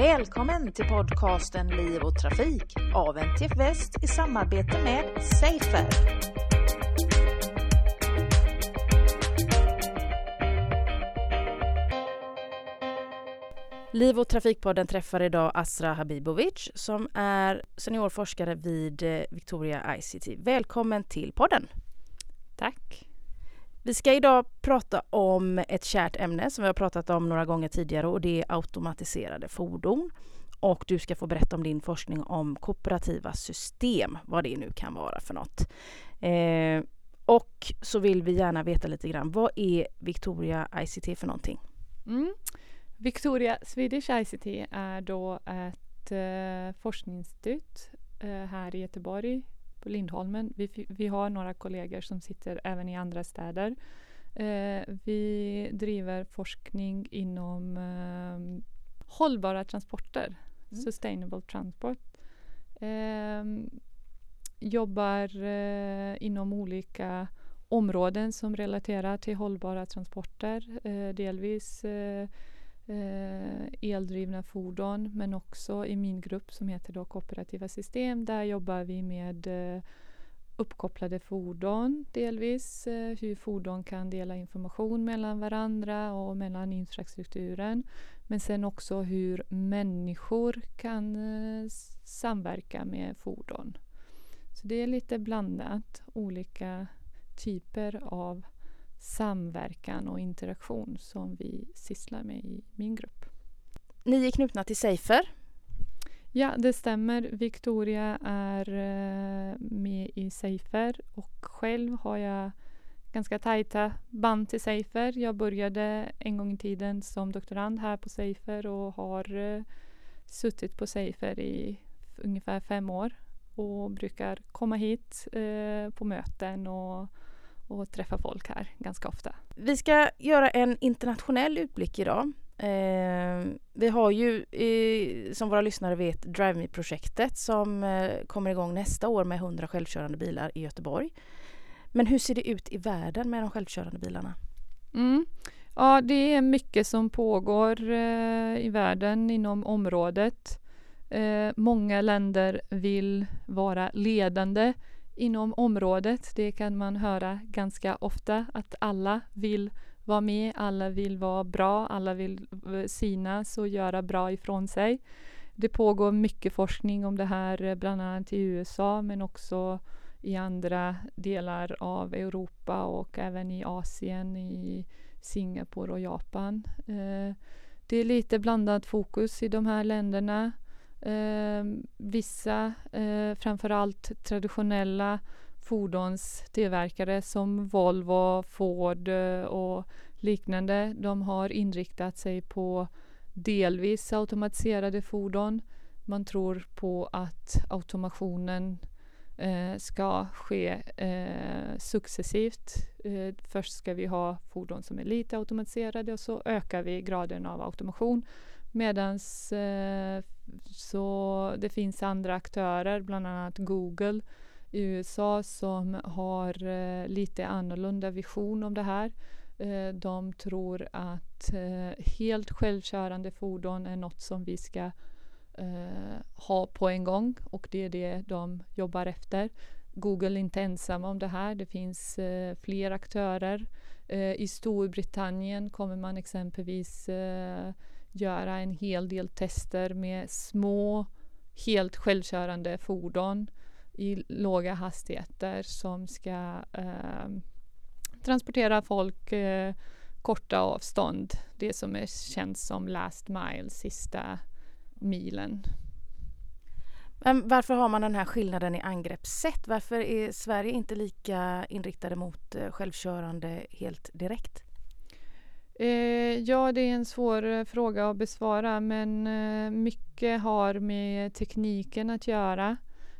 Välkommen till podcasten Liv och Trafik av NTF Väst i samarbete med Safer. Liv och Trafikpodden träffar idag Asra Habibovic som är seniorforskare vid eh, Victoria ICT. Välkommen till podden. Tack. Vi ska idag prata om ett kärt ämne som vi har pratat om några gånger tidigare och det är automatiserade fordon. Och du ska få berätta om din forskning om kooperativa system, vad det nu kan vara för något. Eh, och så vill vi gärna veta lite grann, vad är Victoria ICT för någonting? Mm. Victoria Swedish ICT är då ett eh, forskningsinstitut eh, här i Göteborg på Lindholmen. Vi, vi har några kollegor som sitter även i andra städer. Eh, vi driver forskning inom eh, hållbara transporter, mm. sustainable transport. Eh, jobbar eh, inom olika områden som relaterar till hållbara transporter. Eh, delvis eh, eldrivna fordon men också i min grupp som heter då kooperativa system. Där jobbar vi med eh, uppkopplade fordon delvis, eh, hur fordon kan dela information mellan varandra och mellan infrastrukturen. Men sen också hur människor kan eh, samverka med fordon. Så det är lite blandat, olika typer av samverkan och interaktion som vi sysslar med i min grupp. Ni är knutna till Safer. Ja, det stämmer. Victoria är uh, med i Safer och själv har jag ganska tajta band till Safer. Jag började en gång i tiden som doktorand här på Safer och har uh, suttit på Safer i ungefär fem år och brukar komma hit uh, på möten och och träffa folk här ganska ofta. Vi ska göra en internationell utblick idag. Eh, vi har ju, eh, som våra lyssnare vet, Drive Me-projektet som eh, kommer igång nästa år med 100 självkörande bilar i Göteborg. Men hur ser det ut i världen med de självkörande bilarna? Mm. Ja, det är mycket som pågår eh, i världen inom området. Eh, många länder vill vara ledande inom området. Det kan man höra ganska ofta att alla vill vara med, alla vill vara bra, alla vill eh, synas och göra bra ifrån sig. Det pågår mycket forskning om det här, eh, bland annat i USA men också i andra delar av Europa och även i Asien, i Singapore och Japan. Eh, det är lite blandat fokus i de här länderna. Eh, vissa, eh, framförallt traditionella fordonstillverkare som Volvo, Ford eh, och liknande, de har inriktat sig på delvis automatiserade fordon. Man tror på att automationen eh, ska ske eh, successivt. Eh, först ska vi ha fordon som är lite automatiserade och så ökar vi graden av automation. Medan eh, så det finns andra aktörer, bland annat Google i USA som har eh, lite annorlunda vision om det här. Eh, de tror att eh, helt självkörande fordon är något som vi ska eh, ha på en gång och det är det de jobbar efter. Google är inte ensamma om det här. Det finns eh, fler aktörer. Eh, I Storbritannien kommer man exempelvis eh, göra en hel del tester med små helt självkörande fordon i låga hastigheter som ska eh, transportera folk eh, korta avstånd. Det som är, känns som last mile, sista milen. Men varför har man den här skillnaden i angreppssätt? Varför är Sverige inte lika inriktade mot eh, självkörande helt direkt? Eh, ja, det är en svår eh, fråga att besvara men eh, mycket har med tekniken att göra.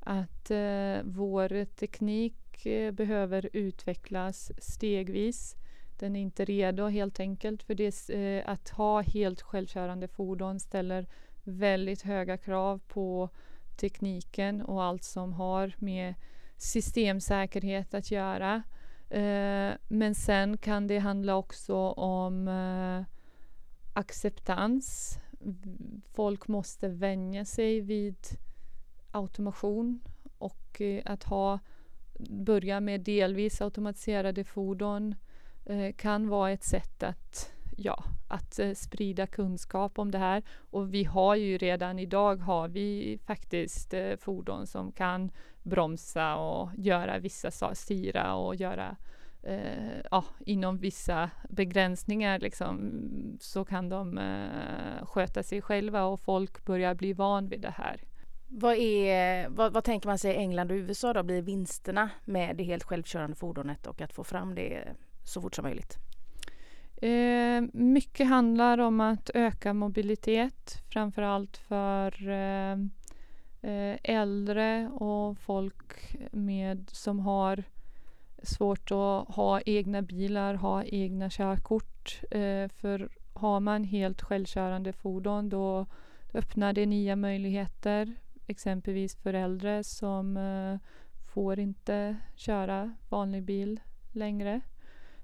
Att eh, vår teknik eh, behöver utvecklas stegvis. Den är inte redo helt enkelt för det, eh, att ha helt självkörande fordon ställer väldigt höga krav på tekniken och allt som har med systemsäkerhet att göra. Eh, men sen kan det handla också om eh, acceptans. Folk måste vänja sig vid automation och eh, att ha börja med delvis automatiserade fordon eh, kan vara ett sätt att, ja, att eh, sprida kunskap om det här. Och vi har ju redan idag har vi faktiskt eh, fordon som kan bromsa och göra vissa saker, styra och göra eh, ja, inom vissa begränsningar liksom, så kan de eh, sköta sig själva och folk börjar bli van vid det här. Vad, är, vad, vad, tänker man sig i England och USA då blir vinsterna med det helt självkörande fordonet och att få fram det så fort som möjligt? Eh, mycket handlar om att öka mobilitet, framförallt för eh, eh, äldre och folk med, som har svårt att ha egna bilar, ha egna körkort. Eh, för har man helt självkörande fordon då öppnar det nya möjligheter exempelvis för äldre som eh, får inte köra vanlig bil längre.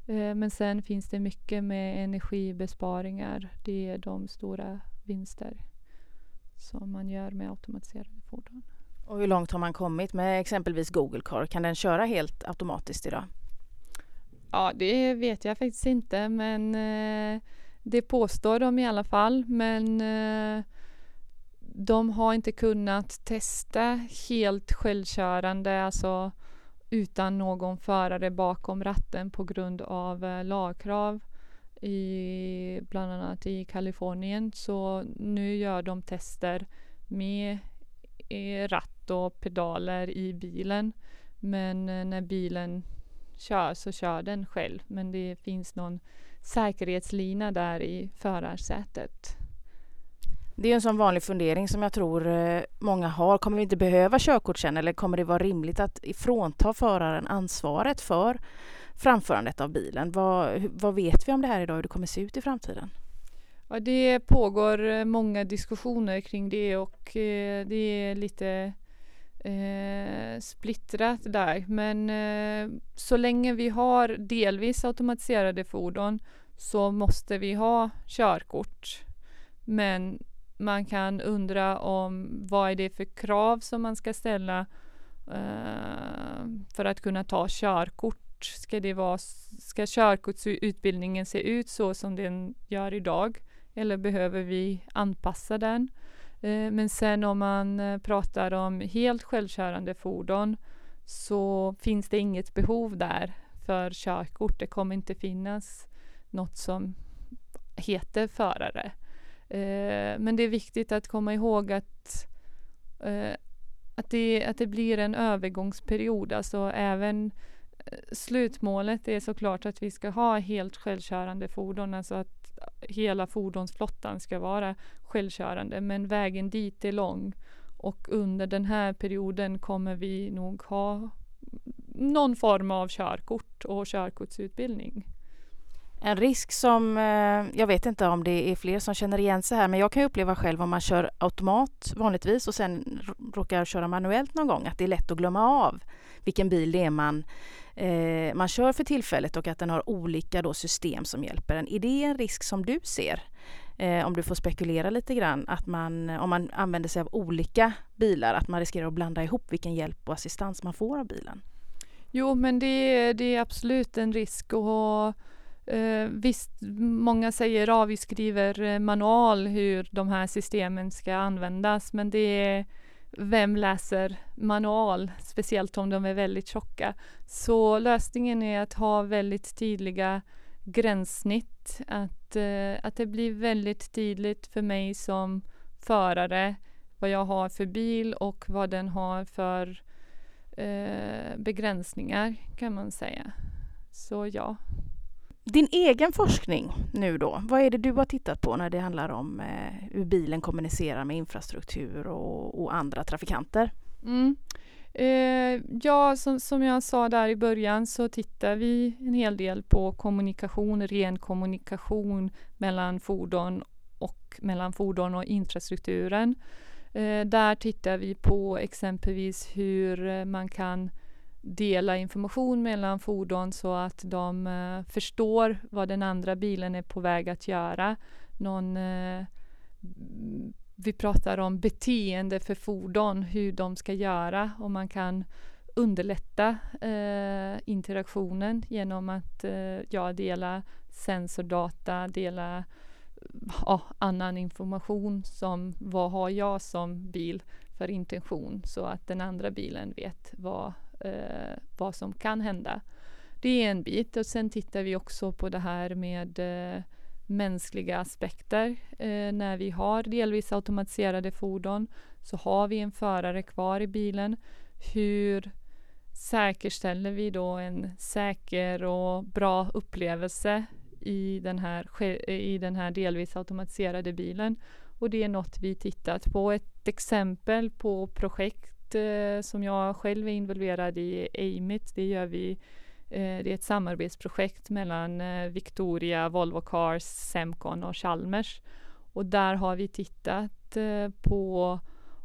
Eh, men sen finns det mycket med energibesparingar. Det är de stora vinster som man gör med automatiserade fordon. Och hur långt har man kommit med exempelvis Google Car? Kan den köra helt automatiskt idag? Ja, det vet jag faktiskt inte, men eh, det påstår de i alla fall. Men eh, de har inte kunnat testa helt självkörande, alltså utan någon förare bakom ratten på grund av eh, lagkrav i bland annat i Kalifornien. Så nu gör de tester med ratt och pedaler i bilen. Men eh, när bilen kör så kör den själv. Men det finns någon säkerhetslina där i förarsätet. Det är en sån vanlig fundering som jag tror eh, många har. Kommer vi inte behöva körkort sen eller kommer det vara rimligt att frånta föraren ansvaret för framförandet av bilen? Vad, vad vet vi om det här idag, hur det kommer se ut i framtiden? Ja, det pågår eh, många diskussioner kring det och eh, det är lite eh, splittrat där. Men eh, så länge vi har delvis automatiserade fordon så måste vi ha körkort. Men man kan undra om vad är det för krav som man ska ställa uh, för att kunna ta körkort. Ska, det vara, ska körkortsutbildningen se ut så som den gör idag? Eller behöver vi anpassa den? Uh, men sen om man eh, pratar om helt självkörande fordon så finns det inget behov där för körkort. Det kommer inte finnas något som heter förare. Eh, men det är viktigt att komma ihåg att, eh, att, det, att det blir en övergångsperiod. Alltså även eh, slutmålet är såklart att vi ska ha helt självkörande fordon, alltså att hela fordonsflottan ska vara självkörande. Men vägen dit är lång och under den här perioden kommer vi nog ha någon form av körkort och körkortsutbildning. En risk som, eh, jag vet inte om det är fler som känner igen sig här, men jag kan uppleva själv om man kör automat vanligtvis och sen råkar köra manuellt någon gång, att det är lätt att glömma av vilken bil det är man, eh, man kör för tillfället och att den har olika då system som hjälper en. Är det en risk som du ser? Eh, om du får spekulera lite grann, att man, om man använder sig av olika bilar, att man riskerar att blanda ihop vilken hjälp och assistans man får av bilen? Jo, men det, det är absolut en risk att ha Eh, visst, många säger att vi skriver eh, manual hur de här systemen ska användas, men det är vem läser manual, speciellt om de är väldigt tjocka. Så lösningen är att ha väldigt tydliga gränssnitt, att, eh, att det blir väldigt tydligt för mig som förare vad jag har för bil och vad den har för eh, begränsningar kan man säga. Så ja. Din egen forskning nu då, vad är det du har tittat på när det handlar om eh, hur bilen kommunicerar med infrastruktur och, och andra trafikanter? Mm. Eh, ja, som, som jag sa där i början så tittar vi en hel del på kommunikation, ren kommunikation mellan fordon och mellan fordon och infrastrukturen. Eh, där tittar vi på exempelvis hur man kan dela information mellan fordon så att de eh, förstår vad den andra bilen är på väg att göra. Någon eh, vi pratar om beteende för fordon, hur de ska göra och man kan underlätta eh, interaktionen genom att eh, ja, dela sensordata, dela ja, annan information som vad har jag som bil för intention så att den andra bilen vet vad, eh, vad som kan hända. Det är en bit och sen tittar vi också på det här med eh, mänskliga aspekter. Eh, när vi har delvis automatiserade fordon så har vi en förare kvar i bilen. Hur säkerställer vi då en säker och bra upplevelse i den här, i den här delvis automatiserade bilen? Och det är något vi tittat på. Ett exempel på projekt eh, som jag själv är involverad i, AIMIT, det gör vi eh, det är ett samarbetsprojekt mellan eh, Victoria, Volvo Cars, Semcon och Chalmers. Och där har vi tittat eh, på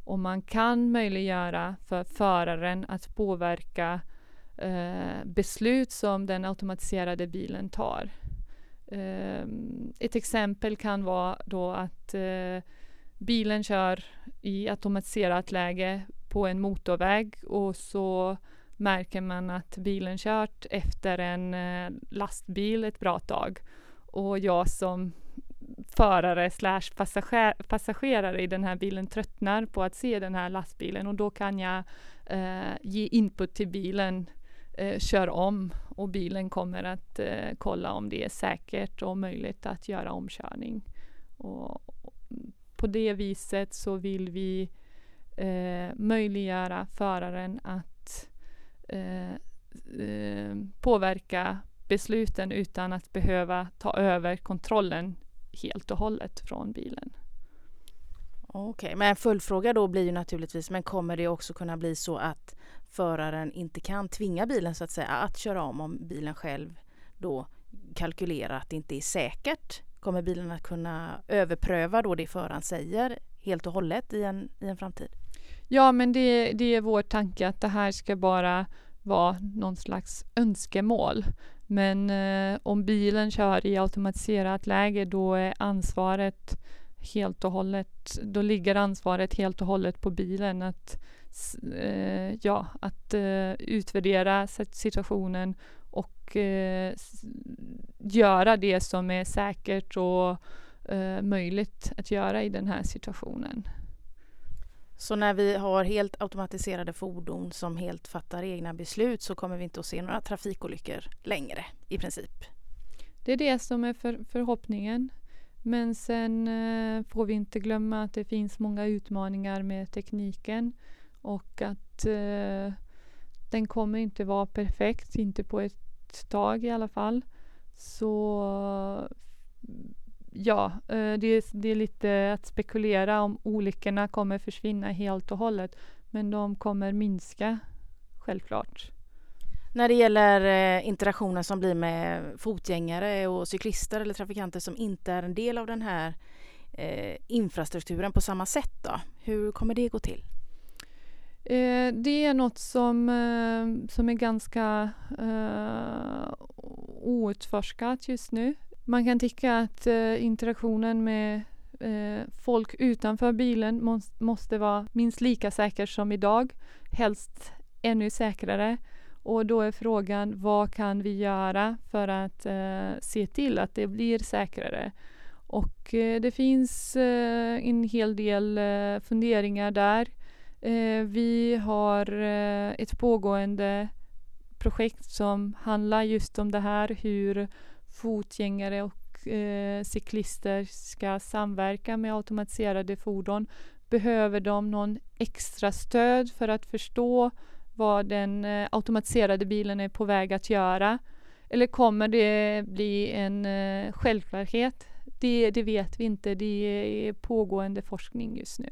om man kan möjliggöra för föraren att påverka eh, beslut som den automatiserade bilen tar. Ehm, ett exempel kan vara då att bilen kör i automatiserat läge på en motorväg och så märker man att bilen kört efter en eh, lastbil ett bra tag. Och jag som förare slash passagerare i den här bilen tröttnar på att se den här lastbilen och då kan jag eh, ge input till bilen, eh, kör om och bilen kommer att eh, kolla om det är säkert och möjligt att göra omkörning. Och, på det viset så vill vi eh, möjliggöra föraren att eh, eh, påverka besluten utan att behöva ta över kontrollen helt och hållet från bilen. Okej, okay, men en följdfråga då blir ju naturligtvis, men kommer det också kunna bli så att föraren inte kan tvinga bilen så att säga att köra om om bilen själv då kalkylerar att det inte är säkert? Kommer bilen att kunna överpröva då det föraren säger helt och hållet i en, i en framtid? Ja, men det, det är vår tanke att det här ska bara vara någon slags önskemål. Men eh, om bilen kör i automatiserat läge då är ansvaret helt och hållet, då ligger ansvaret helt och hållet på bilen att, eh, ja, att eh, utvärdera situationen och eh, göra det som är säkert och eh, möjligt att göra i den här situationen. Så när vi har helt automatiserade fordon som helt fattar egna beslut så kommer vi inte att se några trafikolyckor längre i princip? Det är det som är för, förhoppningen. Men sen eh, får vi inte glömma att det finns många utmaningar med tekniken och att eh, den kommer inte vara perfekt, inte på ett tag i alla fall. Så ja, eh, det är, det är lite att spekulera om olyckorna kommer försvinna helt och hållet. Men de kommer minska, självklart. När det gäller eh, interaktionen som blir med fotgängare och cyklister eller trafikanter som inte är en del av den här eh, infrastrukturen på samma sätt då? Hur kommer det gå till? Eh, det är något som, eh, som är ganska eh, outforskat just nu. Man kan tycka att eh, interaktionen med eh, folk utanför bilen må måste vara minst lika säker som idag, helst ännu säkrare. Och då är frågan vad kan vi göra för att eh, se till att det blir säkrare? Och eh, det finns eh, en hel del eh, funderingar där. Eh, vi har eh, ett pågående projekt som handlar just om det här, hur fotgängare och eh, cyklister ska samverka med automatiserade fordon. Behöver de någon extra stöd för att förstå vad den eh, automatiserade bilen är på väg att göra? Eller kommer det bli en eh, självklarhet? Det, det vet vi inte. Det är pågående forskning just nu.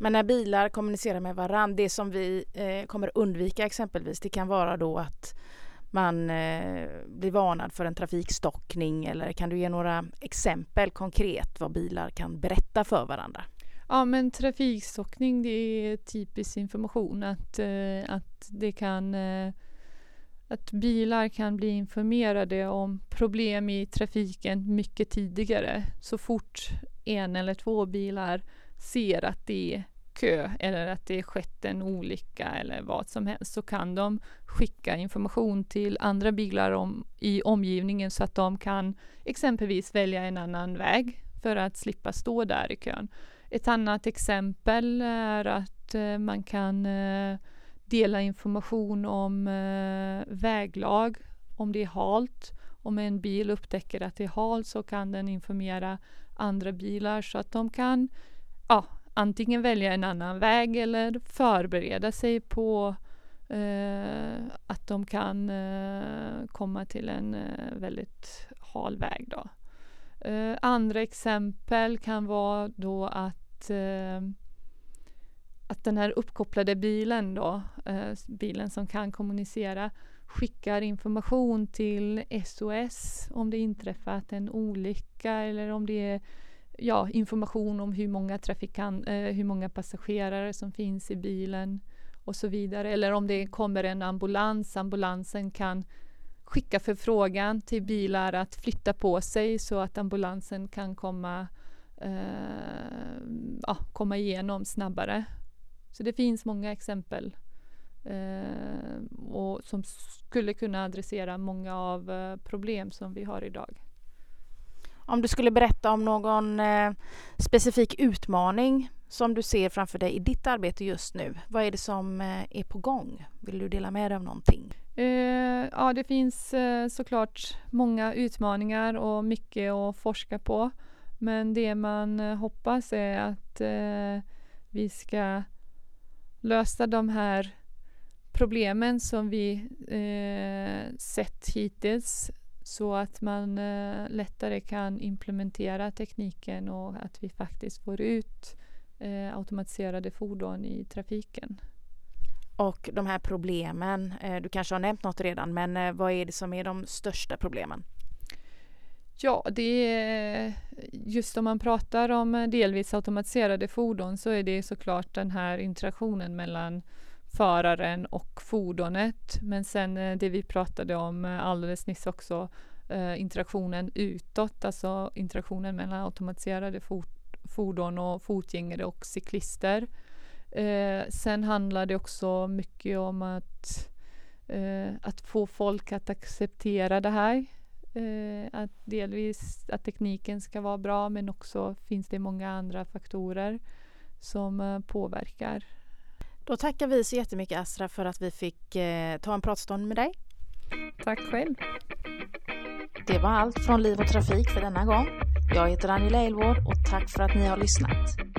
Men när bilar kommunicerar med varandra, det som vi eh, kommer undvika exempelvis, det kan vara då att man eh, blir varnad för en trafikstockning eller kan du ge några exempel konkret vad bilar kan berätta för varandra? Ja men trafikstockning det är typisk information att, eh, att det kan eh, att bilar kan bli informerade om problem i trafiken mycket tidigare. Så fort en eller två bilar ser att det kö eller att det skett en olycka eller vad som helst så kan de skicka information till andra bilar om, i omgivningen så att de kan exempelvis välja en annan väg för att slippa stå där i kön. Ett annat exempel är att eh, man kan eh, dela information om eh, väglag, om det är halt. Om en bil upptäcker att det är halt så kan den informera andra bilar så att de kan ja, antingen välja en annan väg eller förbereda sig på eh, att de kan eh, komma till en eh, väldigt hal väg. Då. Eh, andra exempel kan vara då att eh, att den här uppkopplade bilen då, eh, bilen som kan kommunicera, skickar information till SOS om det inträffat en olycka eller om det är ja, information om hur många, trafikan, eh, hur många passagerare som finns i bilen och så vidare. Eller om det kommer en ambulans, ambulansen kan skicka förfrågan till bilar att flytta på sig så att ambulansen kan komma, eh, ja, komma igenom snabbare. Så det finns många exempel eh, och som skulle kunna adressera många av eh, problem som vi har idag. Om du skulle berätta om någon eh, specifik utmaning som du ser framför dig i ditt arbete just nu. Vad är det som eh, är på gång? Vill du dela med dig av någonting? Eh, ja, det finns eh, såklart många utmaningar och mycket att forska på. Men det man eh, hoppas är att eh, vi ska lösa de här problemen som vi eh, sett hittills så att man eh, lättare kan implementera tekniken och att vi faktiskt får ut eh, automatiserade fordon i trafiken. Och de här problemen, eh, du kanske har nämnt något redan, men eh, vad är det som är de största problemen? Ja, det är just om man pratar om delvis automatiserade fordon så är det såklart den här interaktionen mellan föraren och fordonet. Men sen eh, det vi pratade om eh, alldeles nyss också, eh, interaktionen utåt, alltså interaktionen mellan automatiserade fordon och fotgängare och cyklister. Eh, sen handlar det också mycket om att, att få folk att acceptera det här. att delvis att tekniken ska vara bra men också finns det många andra faktorer som påverkar då tackar vi så jättemycket Astra för att vi fick eh, ta en pratstund med dig. Tack själv. Det var allt från Liv och Trafik för denna gång. Jag heter Angela Elvård och tack för att ni har lyssnat.